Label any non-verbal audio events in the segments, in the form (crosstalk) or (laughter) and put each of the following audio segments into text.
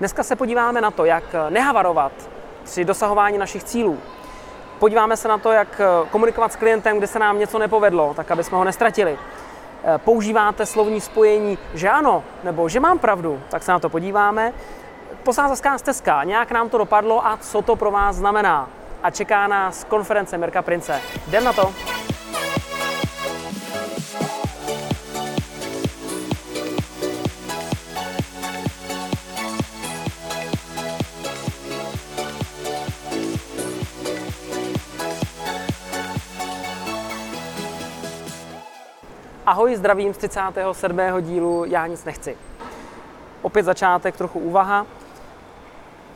Dneska se podíváme na to, jak nehavarovat při dosahování našich cílů. Podíváme se na to, jak komunikovat s klientem, kde se nám něco nepovedlo, tak aby jsme ho nestratili. Používáte slovní spojení, že ano, nebo že mám pravdu, tak se na to podíváme. Posázaská stezka, nějak nám to dopadlo a co to pro vás znamená. A čeká nás konference Mirka Prince. Jdem na to! Ahoj, zdravím z 37. dílu Já nic nechci. Opět začátek, trochu úvaha.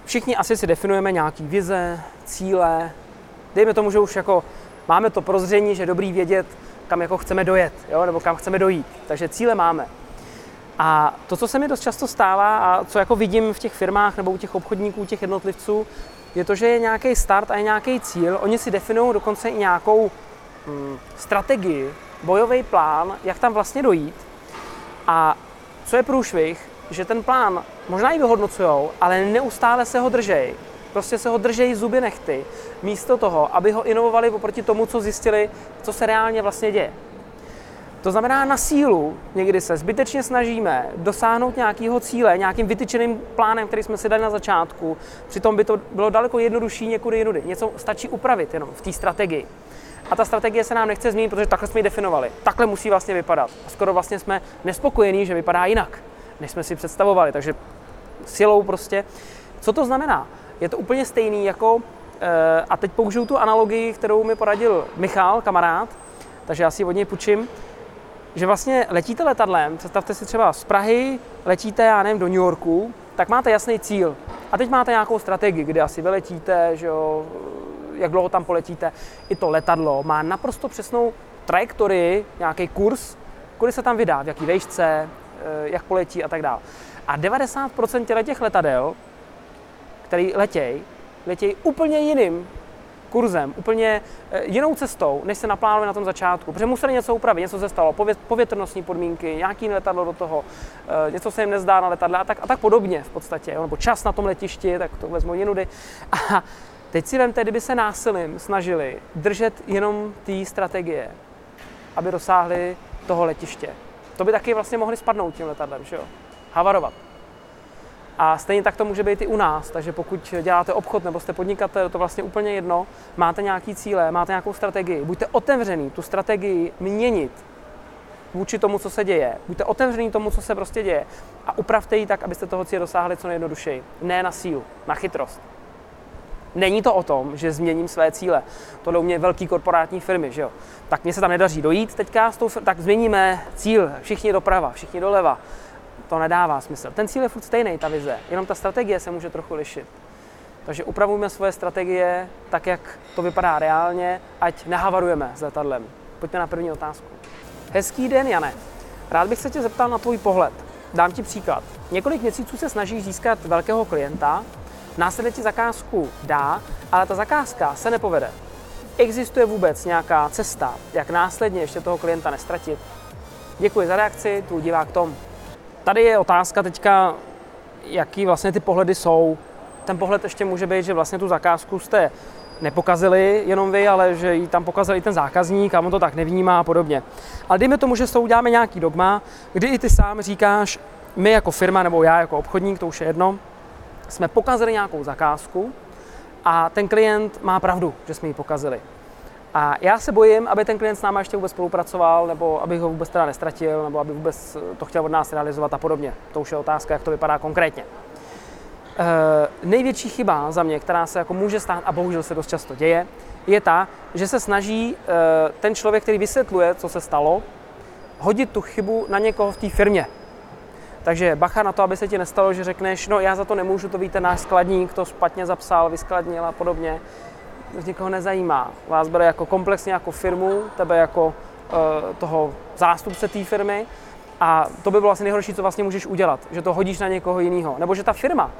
Všichni asi si definujeme nějaký vize, cíle. Dejme tomu, že už jako máme to prozření, že je dobrý vědět, kam jako chceme dojet, jo? nebo kam chceme dojít. Takže cíle máme. A to, co se mi dost často stává a co jako vidím v těch firmách nebo u těch obchodníků, těch jednotlivců, je to, že je nějaký start a je nějaký cíl. Oni si definují dokonce i nějakou mm, strategii, bojový plán, jak tam vlastně dojít. A co je průšvih, že ten plán možná i vyhodnocujou, ale neustále se ho držej. Prostě se ho držej zuby nechty, místo toho, aby ho inovovali oproti tomu, co zjistili, co se reálně vlastně děje. To znamená na sílu, někdy se zbytečně snažíme dosáhnout nějakého cíle, nějakým vytyčeným plánem, který jsme si dali na začátku. Přitom by to bylo daleko jednodušší někudy jinudy. Něco stačí upravit jenom v té strategii. A ta strategie se nám nechce změnit, protože takhle jsme ji definovali. Takhle musí vlastně vypadat. A skoro vlastně jsme nespokojení, že vypadá jinak, než jsme si představovali. Takže silou prostě. Co to znamená? Je to úplně stejný jako, eh, a teď použiju tu analogii, kterou mi poradil Michal, kamarád, takže já si od něj půjčím, že vlastně letíte letadlem, představte si třeba z Prahy, letíte, já nevím, do New Yorku, tak máte jasný cíl. A teď máte nějakou strategii, kde asi vyletíte, že jo, jak dlouho tam poletíte. I to letadlo má naprosto přesnou trajektorii, nějaký kurz, kudy se tam vydá, v jaký vejšce, eh, jak poletí a tak dále. A 90% těch letadel, který letějí, letějí úplně jiným kurzem, úplně eh, jinou cestou, než se naplánovali na tom začátku. Protože museli něco upravit, něco se stalo, povětrnostní podmínky, nějaký letadlo do toho, eh, něco se jim nezdá na letadle a tak, a tak podobně v podstatě. Nebo čas na tom letišti, tak to vezmu jinudy. A Teď si vemte, kdyby se násilím snažili držet jenom té strategie, aby dosáhli toho letiště. To by taky vlastně mohli spadnout tím letadlem, že jo? Havarovat. A stejně tak to může být i u nás, takže pokud děláte obchod nebo jste podnikatel, to vlastně úplně jedno, máte nějaký cíle, máte nějakou strategii, buďte otevřený tu strategii měnit vůči tomu, co se děje. Buďte otevřený tomu, co se prostě děje a upravte ji tak, abyste toho cíle dosáhli co nejjednodušeji. Ne na sílu, na chytrost. Není to o tom, že změním své cíle. To u mě velký korporátní firmy, že jo. Tak mě se tam nedaří dojít teďka, s tou, tak změníme cíl, všichni doprava, všichni doleva. To nedává smysl. Ten cíl je furt stejný, ta vize, jenom ta strategie se může trochu lišit. Takže upravujeme svoje strategie tak, jak to vypadá reálně, ať nehavarujeme s letadlem. Pojďme na první otázku. Hezký den, Jane. Rád bych se tě zeptal na tvůj pohled. Dám ti příklad. Několik měsíců se snažíš získat velkého klienta, následně ti zakázku dá, ale ta zakázka se nepovede. Existuje vůbec nějaká cesta, jak následně ještě toho klienta nestratit? Děkuji za reakci, tu divák Tom. Tady je otázka teďka, jaký vlastně ty pohledy jsou. Ten pohled ještě může být, že vlastně tu zakázku jste nepokazili jenom vy, ale že ji tam pokazil i ten zákazník a on to tak nevnímá a podobně. Ale dejme tomu, že s tou uděláme nějaký dogma, kdy i ty sám říkáš, my jako firma nebo já jako obchodník, to už je jedno, jsme pokazili nějakou zakázku a ten klient má pravdu, že jsme ji pokazili. A já se bojím, aby ten klient s náma ještě vůbec spolupracoval, nebo aby ho vůbec teda nestratil, nebo aby vůbec to chtěl od nás realizovat a podobně. To už je otázka, jak to vypadá konkrétně. E, největší chyba za mě, která se jako může stát, a bohužel se dost často děje, je ta, že se snaží e, ten člověk, který vysvětluje, co se stalo, hodit tu chybu na někoho v té firmě. Takže bacha na to, aby se ti nestalo, že řekneš, no já za to nemůžu, to víte, náš skladník to špatně zapsal, vyskladnil a podobně. To nikoho nezajímá. Vás bere jako komplexně jako firmu, tebe jako uh, toho zástupce té firmy a to by bylo asi nejhorší, co vlastně můžeš udělat, že to hodíš na někoho jiného. Nebo že ta firma,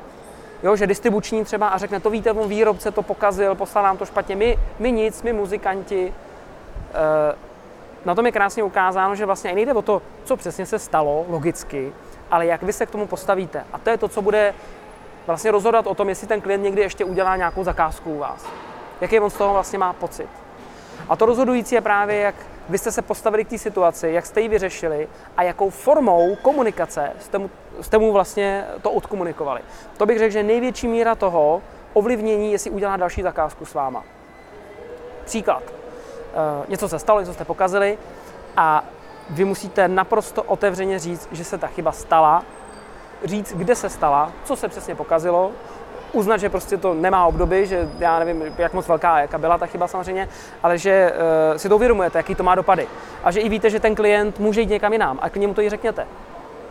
jo, že distribuční třeba a řekne, to víte, on výrobce to pokazil, poslal nám to špatně, my, my nic, my muzikanti. Uh, na tom je krásně ukázáno, že vlastně nejde o to, co přesně se stalo, logicky, ale jak vy se k tomu postavíte. A to je to, co bude vlastně rozhodovat o tom, jestli ten klient někdy ještě udělá nějakou zakázku u vás. Jaký on z toho vlastně má pocit. A to rozhodující je právě, jak vy jste se postavili k té situaci, jak jste ji vyřešili a jakou formou komunikace jste mu, jste mu vlastně to odkomunikovali. To bych řekl, že největší míra toho ovlivnění, jestli udělá další zakázku s váma. Příklad. E, něco se stalo, něco jste pokazili a vy musíte naprosto otevřeně říct, že se ta chyba stala, říct, kde se stala, co se přesně pokazilo, uznat, že prostě to nemá obdoby, že já nevím, jak moc velká, jaká byla ta chyba samozřejmě, ale že uh, si to uvědomujete, jaký to má dopady. A že i víte, že ten klient může jít někam jinam a k němu to i řekněte.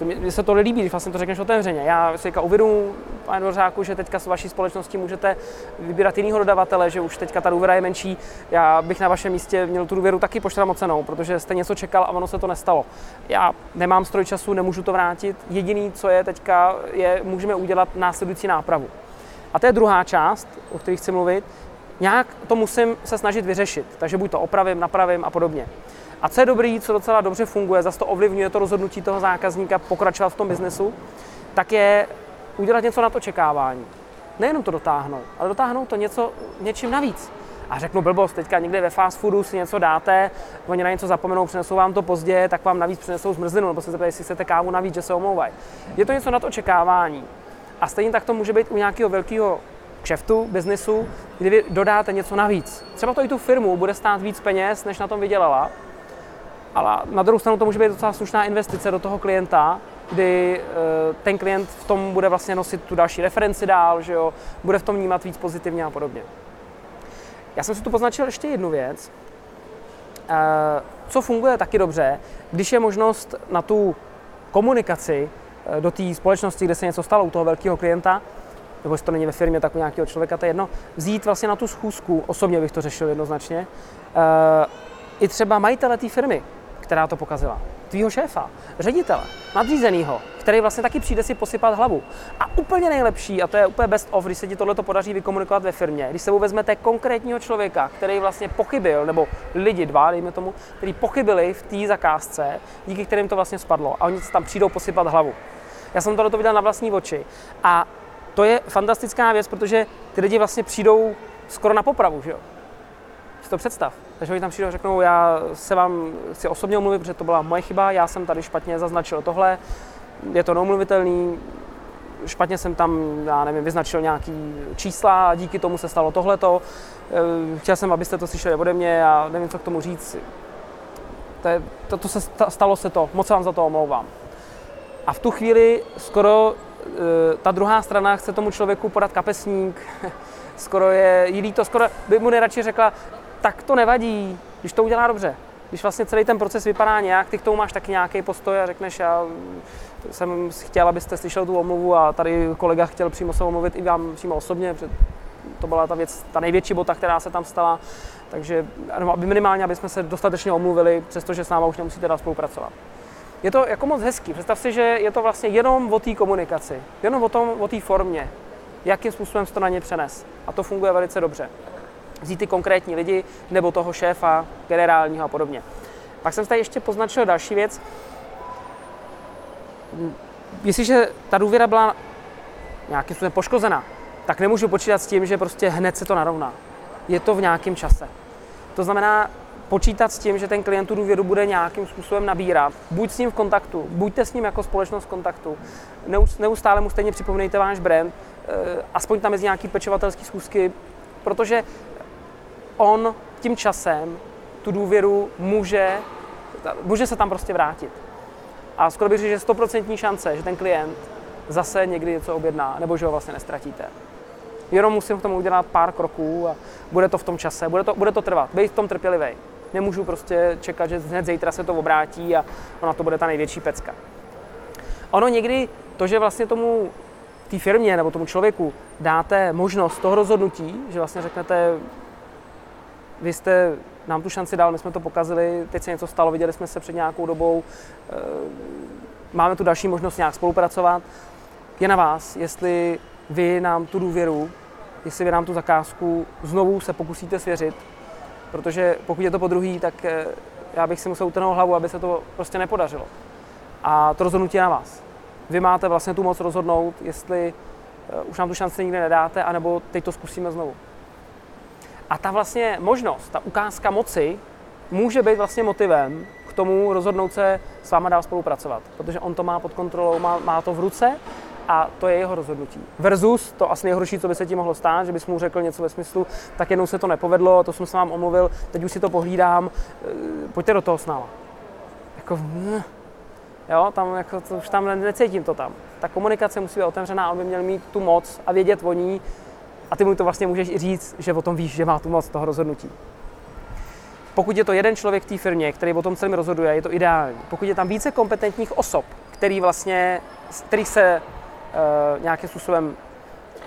To mě, se to líbí, když vlastně to řekneš otevřeně. Já si teďka uvědomuji, pane Dvořáku, že teďka s vaší společností můžete vybírat jinýho dodavatele, že už teďka ta důvěra je menší. Já bych na vašem místě měl tu důvěru taky pošramocenou, protože jste něco čekal a ono se to nestalo. Já nemám stroj času, nemůžu to vrátit. Jediný, co je teďka, je, můžeme udělat následující nápravu. A to je druhá část, o které chci mluvit. Nějak to musím se snažit vyřešit, takže buď to opravím, napravím a podobně. A co je dobrý, co docela dobře funguje, zase to ovlivňuje to rozhodnutí toho zákazníka pokračovat v tom biznesu, tak je udělat něco nad očekávání. Nejenom to dotáhnout, ale dotáhnout to něco, něčím navíc. A řeknu blbost, teďka někde ve fast foodu si něco dáte, oni na něco zapomenou, přinesou vám to pozdě, tak vám navíc přinesou zmrzlinu, nebo se zeptají, jestli chcete kávu navíc, že se omlouvají. Je to něco nad očekávání. A stejně tak to může být u nějakého velkého kšeftu, biznesu, kdy vy dodáte něco navíc. Třeba to i tu firmu bude stát víc peněz, než na tom vydělala, ale na druhou stranu to může být docela slušná investice do toho klienta, kdy eh, ten klient v tom bude vlastně nosit tu další referenci dál, že jo, bude v tom vnímat víc pozitivně a podobně. Já jsem si tu poznačil ještě jednu věc, eh, co funguje taky dobře, když je možnost na tu komunikaci Eh, do té společnosti, kde se něco stalo u toho velkého klienta, nebo jestli to není ve firmě, tak u nějakého člověka, to je jedno, vzít vlastně na tu schůzku, osobně bych to řešil jednoznačně, i třeba majitele té firmy, která to pokazila, tvýho šéfa, ředitele, nadřízenýho, který vlastně taky přijde si posypat hlavu. A úplně nejlepší, a to je úplně best of, když se ti tohle podaří vykomunikovat ve firmě, když se vezmete konkrétního člověka, který vlastně pochybil, nebo lidi dva, dejme tomu, kteří pochybili v té zakázce, díky kterým to vlastně spadlo a oni se tam přijdou posypat hlavu. Já jsem tohle viděl na vlastní oči. A to je fantastická věc, protože ty lidi vlastně přijdou skoro na popravu, že jo? Si to představ. Takže oni tam přijdou a řeknou, já se vám chci osobně omluvit, protože to byla moje chyba, já jsem tady špatně zaznačil tohle, je to neumluvitelný, špatně jsem tam, já nevím, vyznačil nějaký čísla a díky tomu se stalo tohleto. Eh, chtěl jsem, abyste to slyšeli ode mě a nevím, co k tomu říct. To, je, to, to se stalo se to, moc vám za to omlouvám. A v tu chvíli skoro e, ta druhá strana chce tomu člověku podat kapesník, (laughs) skoro je jí líto, skoro by mu nejradši řekla, tak to nevadí, když to udělá dobře. Když vlastně celý ten proces vypadá nějak, ty k tomu máš taky nějaký postoj a řekneš, já jsem chtěl, abyste slyšel tu omluvu a tady kolega chtěl přímo se omluvit i vám přímo osobně, protože to byla ta věc, ta největší bota, která se tam stala. Takže aby minimálně, aby jsme se dostatečně omluvili, přestože s náma už nemusíte dál spolupracovat je to jako moc hezký. Představ si, že je to vlastně jenom o té komunikaci, jenom o tom, o té formě, jakým způsobem to na ně přenes. A to funguje velice dobře. Vzít ty konkrétní lidi, nebo toho šéfa, generálního a podobně. Pak jsem tady ještě poznačil další věc. Jestliže ta důvěra byla nějakým způsobem poškozena, tak nemůžu počítat s tím, že prostě hned se to narovná. Je to v nějakém čase. To znamená, počítat s tím, že ten klient tu důvěru bude nějakým způsobem nabírat. Buď s ním v kontaktu, buďte s ním jako společnost v kontaktu. Neustále mu stejně připomínejte váš brand, eh, aspoň tam mezi nějaký pečovatelský schůzky, protože on tím časem tu důvěru může, může se tam prostě vrátit. A skoro bych řekl, že 100% šance, že ten klient zase někdy něco objedná, nebo že ho vlastně nestratíte. Jenom musím k tomu udělat pár kroků a bude to v tom čase, bude to, bude to trvat. Být v tom trpělivý. Nemůžu prostě čekat, že hned zítra se to obrátí a ona to bude ta největší pecka. Ono někdy to, že vlastně tomu té firmě nebo tomu člověku dáte možnost toho rozhodnutí, že vlastně řeknete, vy jste nám tu šanci dal, my jsme to pokazili, teď se něco stalo, viděli jsme se před nějakou dobou, eh, máme tu další možnost nějak spolupracovat. Je na vás, jestli vy nám tu důvěru, jestli vy nám tu zakázku znovu se pokusíte svěřit, protože pokud je to po druhý, tak eh, já bych si musel utrhnout hlavu, aby se to prostě nepodařilo. A to rozhodnutí je na vás. Vy máte vlastně tu moc rozhodnout, jestli už nám tu šanci nikdy nedáte, anebo teď to zkusíme znovu. A ta vlastně možnost, ta ukázka moci, může být vlastně motivem k tomu rozhodnout se s váma dál spolupracovat, protože on to má pod kontrolou, má, má to v ruce a to je jeho rozhodnutí. Versus to asi nejhorší, co by se ti mohlo stát, že bys mu řekl něco ve smyslu, tak jednou se to nepovedlo, to jsem se vám omluvil, teď už si to pohlídám, eh, pojďte do toho s náma. Jako, hm, jo, tam jako, to, už tam necítím to tam. Ta komunikace musí být otevřená, on by měl mít tu moc a vědět o ní a ty mu to vlastně můžeš i říct, že o tom víš, že má tu moc toho rozhodnutí. Pokud je to jeden člověk v té firmě, který o tom celém rozhoduje, je to ideální. Pokud je tam více kompetentních osob, který vlastně, který se uh, nějakým způsobem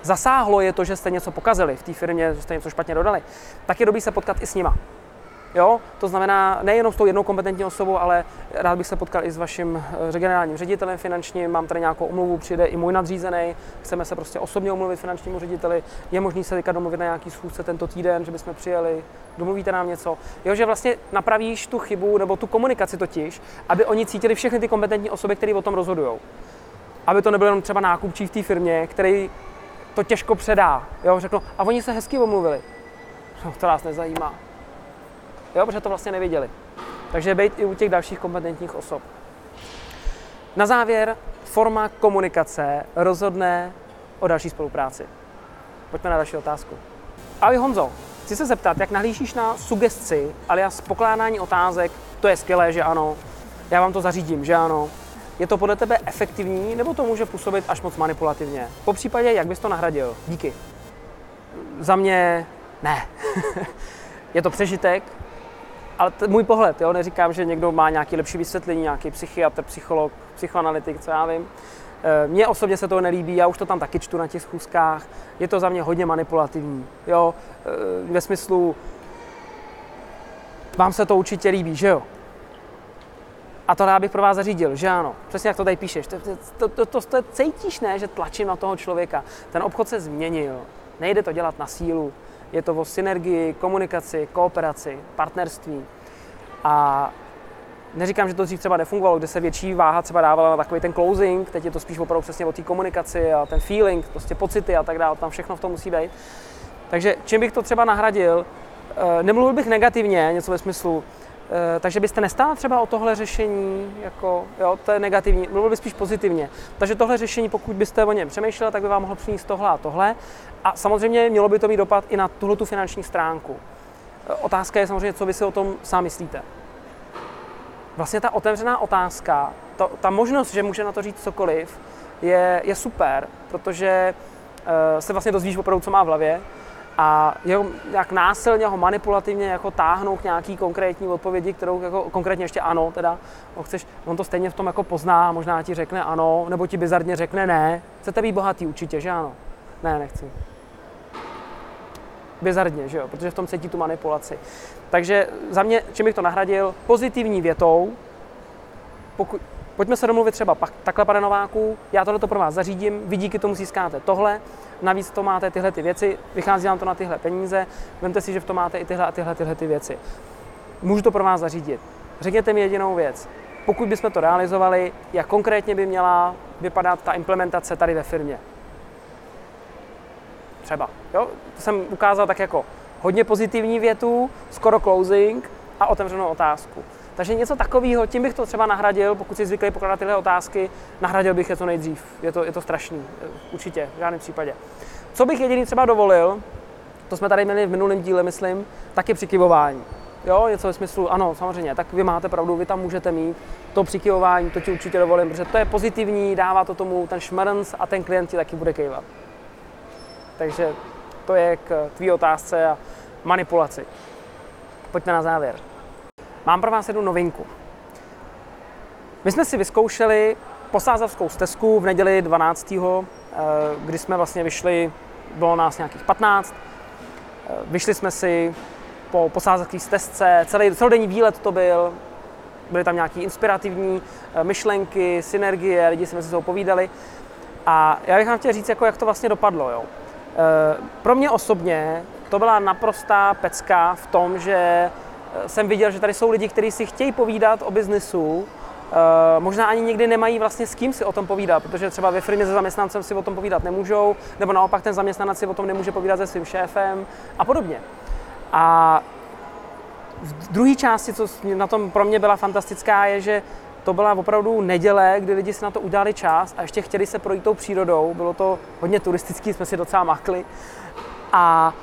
zasáhlo je to, že jste něco pokazili v té firmě, že jste něco špatně dodali, tak je dobrý se potkat i s nima. Jo? To znamená nejenom s tou jednou kompetentní osobou, ale rád bych se potkal i s vaším eh, generálním ředitelem finančním, mám tady nějakou omluvu, přijde i můj nadřízený, chceme se prostě osobně omluvit finančnímu řediteli, je možný se teďka domluvit na nějaký schůzce tento týden, že bychom přijeli, domluvíte nám něco. Jo, že vlastně napravíš tu chybu nebo tu komunikaci totiž, aby oni cítili všechny ty kompetentní osoby, které o tom rozhodují. Aby to nebyl jenom třeba nákupčí v té firmě, který to těžko předá. Jo, řeknu, a oni se hezky omluvili. No, to nás nezajímá jo, protože to vlastně nevěděli. Takže být i u těch dalších kompetentních osob. Na závěr, forma komunikace rozhodne o další spolupráci. Pojďme na další otázku. Ahoj Honzo, chci se zeptat, jak nahlížíš na sugesci alias pokládání otázek, to je skvělé, že ano, já vám to zařídím, že ano. Je to podle tebe efektivní, nebo to může působit až moc manipulativně? Po případě, jak bys to nahradil? Díky. Za mě ne. (laughs) je to přežitek, ale to můj pohled, jo, neříkám, že někdo má nějaký lepší vysvětlení, nějaký psychiatr, psycholog, psychoanalytik, co já vím. Eh, mně osobně se to nelíbí, já už to tam taky čtu na těch schůzkách, je to za mě hodně manipulativní, jo, eh, ve smyslu, vám se to určitě líbí, že jo? A to já bych pro vás zařídil, že ano. Přesně jak to tady píšeš. To, to, to, to, to cítíš, ne, že tlačím na toho člověka. Ten obchod se změnil. Nejde to dělat na sílu. Je to o synergii, komunikaci, kooperaci, partnerství. A neříkám, že to dřív třeba nefungovalo, kde se větší váha třeba dávala na takový ten closing, teď je to spíš opravdu přesně o té komunikaci a ten feeling, prostě pocity a tak dále, tam všechno v tom musí být. Takže čím bych to třeba nahradil, eh, nemluvil bych negativně, něco ve smyslu, takže byste nestál třeba o tohle řešení, jako, jo, to je negativní, mluvil by spíš pozitivně. Takže tohle řešení, pokud byste o něm přemýšleli, tak by vám mohlo přinést tohle a tohle. A samozřejmě mělo by to mít dopad i na tuhle tu finanční stránku. Eh, otázka je samozřejmě, co vy si o tom sám myslíte. Vlastně ta otevřená otázka, to, ta možnost, že může na to říct cokoliv, je, je super, protože uh, se vlastně dozvíš opravdu, co má v hlavě a jeho, jak násilně ho manipulativně jako táhnou k nějaký konkrétní odpovědi, kterou jako konkrétně ještě ano, teda, no chceš, on to stejně v tom jako pozná, možná ti řekne ano, nebo ti bizarně řekne ne. Chcete být bohatý určitě, že ano? Ne, nechci. Bizarně, že jo, protože v tom cítí tu manipulaci. Takže za mě, čím bych to nahradil, pozitivní větou, pokud, pojďme se domluvit třeba pak, takhle, pane Nováku, já tohle to pro vás zařídím, vy díky tomu získáte tohle, navíc to máte tyhle ty věci, vychází vám to na tyhle peníze, vemte si, že v tom máte i tyhle a tyhle, tyhle ty věci. Můžu to pro vás zařídit. Řekněte mi jedinou věc. Pokud bychom to realizovali, jak konkrétně by měla vypadat ta implementace tady ve firmě? Třeba. Jo? To jsem ukázal tak jako hodně pozitivní větu, skoro closing a otevřenou otázku. Takže něco takového, tím bych to třeba nahradil, pokud si zvyklý pokládat tyhle otázky, nahradil bych je co nejdřív. Je to, je to strašný, určitě, v žádném případě. Co bych jediný třeba dovolil, to jsme tady měli v minulém díle, myslím, taky přikyvování. Jo, něco ve smyslu, ano, samozřejmě, tak vy máte pravdu, vy tam můžete mít to přikyvování, to ti určitě dovolím, protože to je pozitivní, dává to tomu ten šmrnc a ten klient ti taky bude kejvat. Takže to je k tvý otázce a manipulaci. Pojďme na závěr. Mám pro vás jednu novinku. My jsme si vyzkoušeli posázavskou stezku v neděli 12. Eh, kdy jsme vlastně vyšli, bylo nás nějakých 15, eh, vyšli jsme si po posázavské stezce, celý, celodenní výlet to byl, byly tam nějaké inspirativní eh, myšlenky, synergie, lidi si mezi sebou povídali. A já bych vám chtěl říct, jako jak to vlastně dopadlo. Jo. Pro mě osobně to byla naprostá pecka v tom, že jsem viděl, že tady jsou lidi, kteří si chtějí povídat o biznisu Uh, možná ani někdy nemají vlastně s kým si o tom povídat, protože třeba ve firmě se zaměstnancem si o tom povídat nemůžou, nebo naopak ten zaměstnanec si o tom nemůže povídat se svým šéfem a podobně. A v druhé části, co na tom pro mě byla fantastická, je, že to byla opravdu neděle, kdy lidi si na to udělali čas a ještě chtěli se projít tou přírodou. Bylo to hodně turistický, jsme si docela makli. A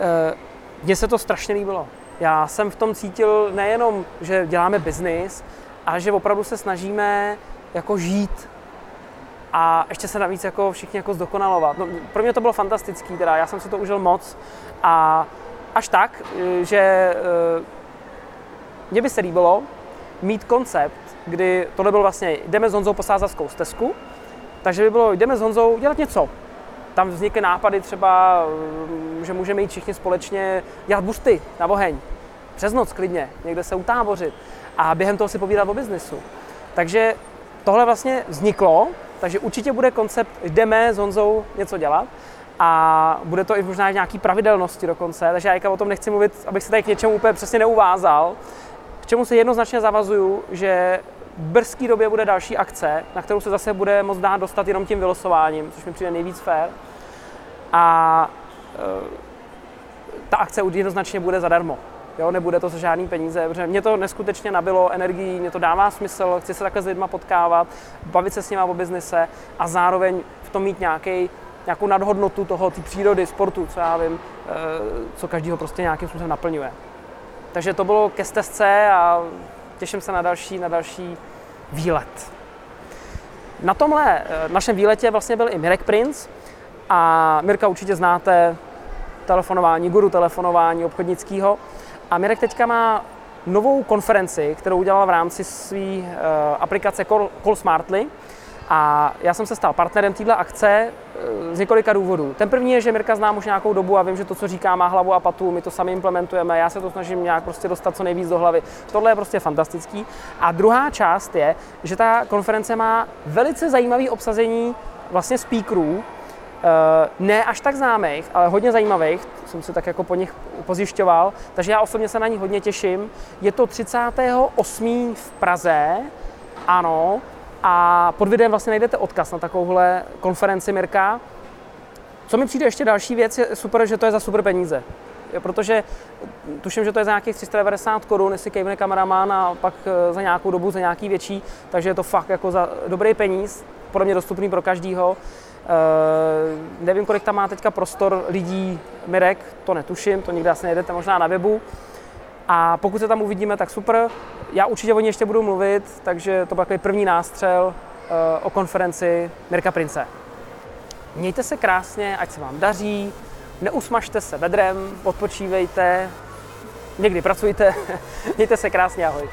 e, mně se to strašně líbilo. Já jsem v tom cítil nejenom, že děláme biznis, ale že opravdu se snažíme jako žít a ještě se navíc jako všichni jako zdokonalovat. No, pro mě to bylo fantastický, teda já jsem si to užil moc a až tak, že e, mně by se líbilo mít koncept, kdy tohle bylo vlastně, jdeme s Honzou po sázavskou stezku, takže by bylo, jdeme s Honzou dělat něco. Tam vznikly nápady třeba, mm, že můžeme jít všichni společně dělat busty na oheň. Přes noc klidně, někde se utábořit a během toho si povídat o biznesu. Takže tohle vlastně vzniklo, takže určitě bude koncept, jdeme s Honzou něco dělat a bude to i možná nějaký pravidelnosti dokonce, takže já o tom nechci mluvit, abych se tady k něčemu úplně přesně neuvázal, čemu se jednoznačně zavazuju, že v brzké době bude další akce, na kterou se zase bude moc dát dostat jenom tím vylosováním, což mi přijde nejvíc fér. A e, ta akce jednoznačně bude zadarmo. Jo, nebude to za žádný peníze, protože mě to neskutečně nabilo energií, mě to dává smysl, chci se takhle s lidma potkávat, bavit se s nimi o biznise a zároveň v tom mít nějaký, nějakou nadhodnotu toho, té přírody, sportu, co já vím, e, co každýho prostě nějakým způsobem naplňuje. Takže to bylo ke stezce a těším se na další, na další výlet. Na tomhle eh, našem výletě vlastně byl i Mirek Prince a Mirka určitě znáte, telefonování, guru telefonování obchodnického. A Mirek teďka má novou konferenci, kterou udělal v rámci své uh, aplikace Call, Call Smartly, a já jsem se stal partnerem této akce eh, z několika důvodů. Ten první je, že Mirka znám už nějakou dobu a vím, že to, co říká, má hlavu a patu, my to sami implementujeme, já se to snažím nějak prostě dostat co nejvíc do hlavy. Tohle je prostě fantastický. A druhá část je, že ta konference má velice zajímavý obsazení vlastně speakerů, eh, ne až tak známých, ale hodně zajímavých, jsem si tak jako po nich pozjišťoval, takže já osobně se na ní hodně těším. Je to 38. v Praze, ano, a pod videem vlastně najdete odkaz na takovouhle konferenci Mirka. Co mi přijde ještě další věc, je super, že to je za super peníze. Protože tuším, že to je za nějakých 390 korun, jestli kejvne kameraman a pak eh, za nějakou dobu za nějaký větší, takže je to fakt jako za dobrý peníz, podle mě dostupný pro každýho. Uh, nevím, kolik tam má teďka prostor lidí Mirek, to netuším, to nikdy asi nejdete možná na webu. A pokud se tam uvidíme, tak super. Já určitě o ní ještě budu mluvit, takže to byl takový první nástřel uh, o konferenci Mirka Prince. Mějte se krásně, ať se vám daří, neusmažte se vedrem, odpočívejte, někdy pracujte, (laughs) mějte se krásně, ahoj.